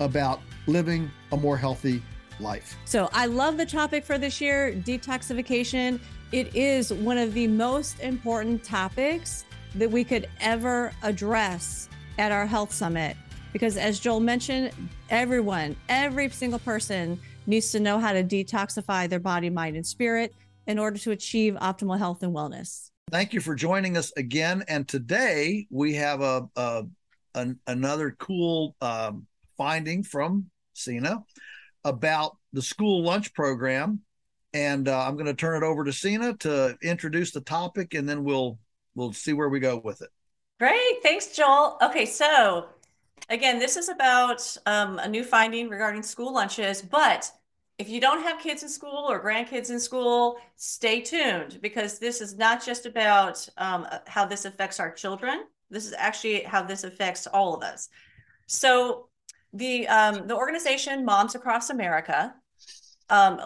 about living a more healthy life. So I love the topic for this year detoxification. It is one of the most important topics that we could ever address at our health summit. Because as Joel mentioned, everyone, every single person needs to know how to detoxify their body, mind, and spirit in order to achieve optimal health and wellness. Thank you for joining us again. And today we have a, a an, another cool um, finding from Sina about the school lunch program. And uh, I'm going to turn it over to Sina to introduce the topic, and then we'll we'll see where we go with it. Great, thanks, Joel. Okay, so again, this is about um, a new finding regarding school lunches. But if you don't have kids in school or grandkids in school, stay tuned because this is not just about um, how this affects our children. This is actually how this affects all of us. So the um, the organization Moms Across America um,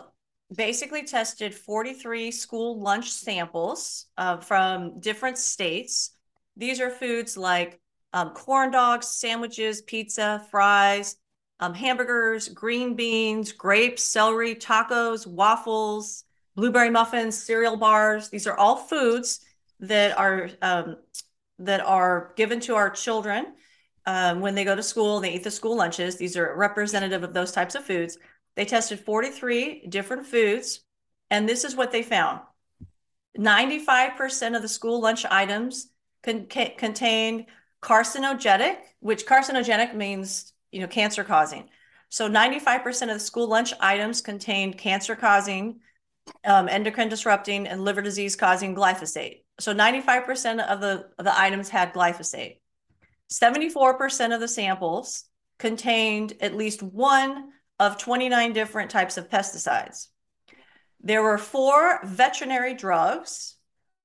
basically tested 43 school lunch samples uh, from different states. These are foods like um, corn dogs, sandwiches, pizza, fries, um, hamburgers, green beans, grapes, celery, tacos, waffles, blueberry muffins, cereal bars. These are all foods that are um, that are given to our children um, when they go to school, they eat the school lunches. These are representative of those types of foods. They tested 43 different foods, and this is what they found 95% of the school lunch items con- contained carcinogenic, which carcinogenic means you know cancer causing. So 95% of the school lunch items contained cancer causing, um, endocrine disrupting, and liver disease causing glyphosate. So 95% of the, of the items had glyphosate. 74% of the samples contained at least one of 29 different types of pesticides. There were four veterinary drugs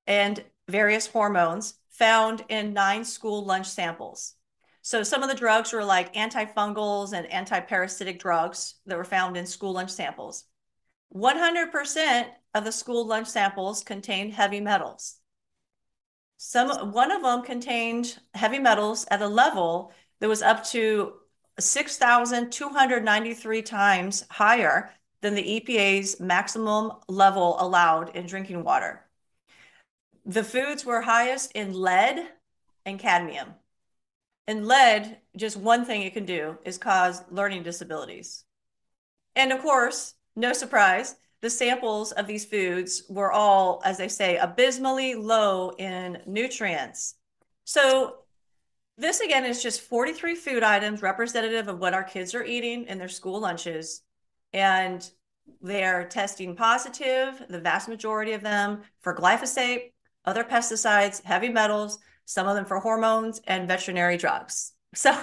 and various hormones found in nine school lunch samples. So some of the drugs were like antifungals and antiparasitic drugs that were found in school lunch samples. 100% of the school lunch samples contained heavy metals. Some one of them contained heavy metals at a level that was up to 6,293 times higher than the EPA's maximum level allowed in drinking water. The foods were highest in lead and cadmium. And lead, just one thing it can do is cause learning disabilities. And of course, no surprise, the samples of these foods were all, as they say, abysmally low in nutrients. So this again is just 43 food items representative of what our kids are eating in their school lunches. And they're testing positive, the vast majority of them, for glyphosate, other pesticides, heavy metals, some of them for hormones and veterinary drugs. So,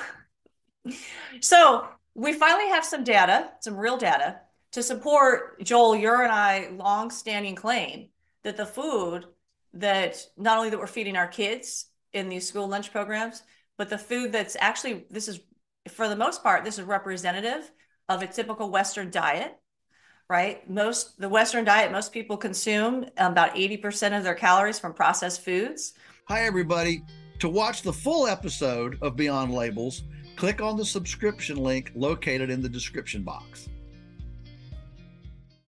so we finally have some data, some real data to support Joel, your and I long-standing claim that the food that not only that we're feeding our kids in these school lunch programs, but the food that's actually this is for the most part this is representative of a typical Western diet, right? Most the Western diet most people consume about 80% of their calories from processed foods. Hi everybody. To watch the full episode of Beyond Labels, click on the subscription link located in the description box.